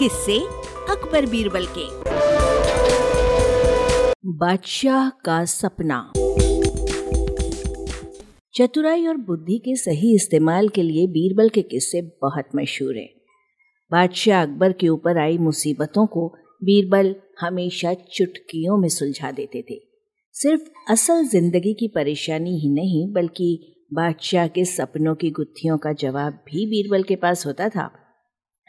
किससे अकबर बीरबल के। बादशाह का सपना। चतुराई और बुद्धि के सही इस्तेमाल के लिए बीरबल के किस्से बहुत मशहूर हैं। बादशाह अकबर के ऊपर आई मुसीबतों को बीरबल हमेशा चुटकियों में सुलझा देते थे। सिर्फ़ असल ज़िंदगी की परेशानी ही नहीं, बल्कि बादशाह के सपनों की गुत्थियों का जवाब भी बीरबल के पास होता था।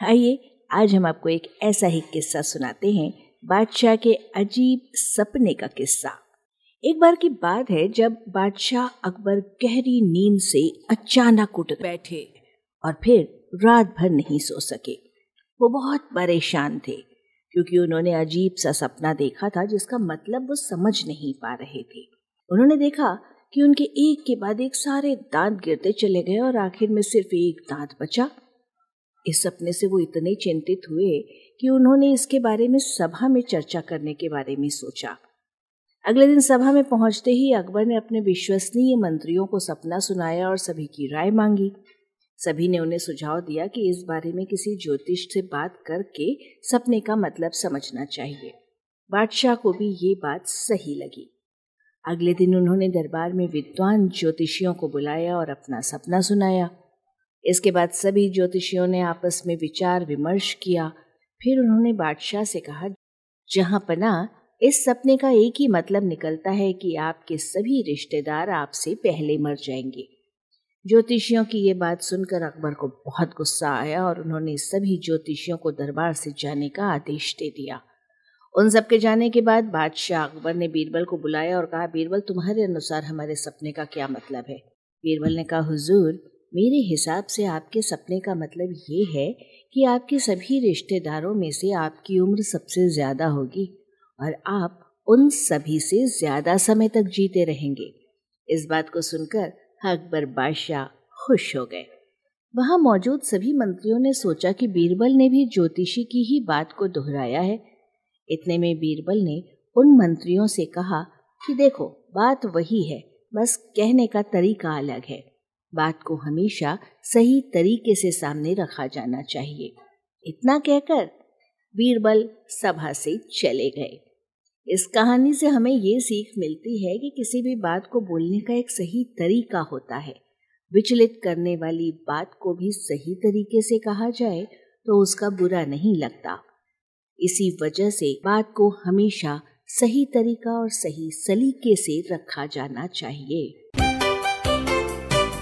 आइए आज हम आपको एक ऐसा ही किस्सा सुनाते हैं, बादशाह के अजीब सपने का किस्सा। एक बार की बात है जब बादशाह अकबर गहरी नींद से अचानक उठ बैठे और फिर रात भर नहीं सो सके। वो बहुत परेशान थे, क्योंकि उन्होंने अजीब सा सपना देखा था जिसका मतलब वो समझ नहीं पा रहे थे। उन्होंने देखा कि उनके एक के बाद एक सारे दांत गिरते चले गए और आखिर में सिर्फ़ एक दांत बचा। इस सपने से वो इतने चिंतित हुए कि उन्होंने इसके बारे में सभा में चर्चा करने के बारे में सोचा। अगले दिन सभा में पहुँचते ही अकबर ने अपने विश्वसनीय मंत्रियों को सपना सुनाया और सभी की राय मांगी। सभी ने उन्हें सुझाव दिया कि इस बारे में किसी ज्योतिष से बात करके सपने का मतलब समझना चाहिए। बादशाह को भी ये बात सही लगी। अगले दिन उन्होंने दरबार में विद्वान ज्योतिषियों को बुलाया और अपना सपना सुनाया। इसके बाद सभी ज्योतिषियों ने आपस में विचार विमर्श किया। फिर उन्होंने बादशाह से कहा, जहाँ पना, इस सपने का एक ही मतलब निकलता है कि आपके सभी रिश्तेदार आपसे पहले मर जाएँगे ज्योतिषियों की ये बात सुनकर अकबर को बहुत गुस्सा आया और उन्होंने सभी ज्योतिषियों को दरबार से जाने का आदेश दे दिया। उन सबके जाने के बाद बादशाह अकबर ने बीरबल को बुलाया और कहा, बीरबल, तुम्हारे अनुसार हमारे सपने का क्या मतलब है? बीरबल ने कहा, हुजूर मेरे हिसाब से आपके सपने का मतलब ये है कि आपके सभी रिश्तेदारों में से आपकी उम्र सबसे ज़्यादा होगी और आप उन सभी से ज़्यादा समय तक जीते रहेंगे। इस बात को सुनकर अकबर बादशाह खुश हो गए। वहाँ मौजूद सभी मंत्रियों ने सोचा कि बीरबल ने भी ज्योतिषी की ही बात को दोहराया है। इतने में बीरबल ने उन मंत्रियों से कहा कि देखो, बात वही है, बस कहने का तरीका अलग है। बात को हमेशा सही तरीके से सामने रखा जाना चाहिए। इतना कहकर बीरबल सभा से चले गए। इस कहानी से हमें ये सीख मिलती है कि किसी भी बात को बोलने का एक सही तरीका होता है। विचलित करने वाली बात को भी सही तरीके से कहा जाए तो उसका बुरा नहीं लगता। इसी वजह से बात को हमेशा सही तरीका और सही सलीके से रखा जाना चाहिए।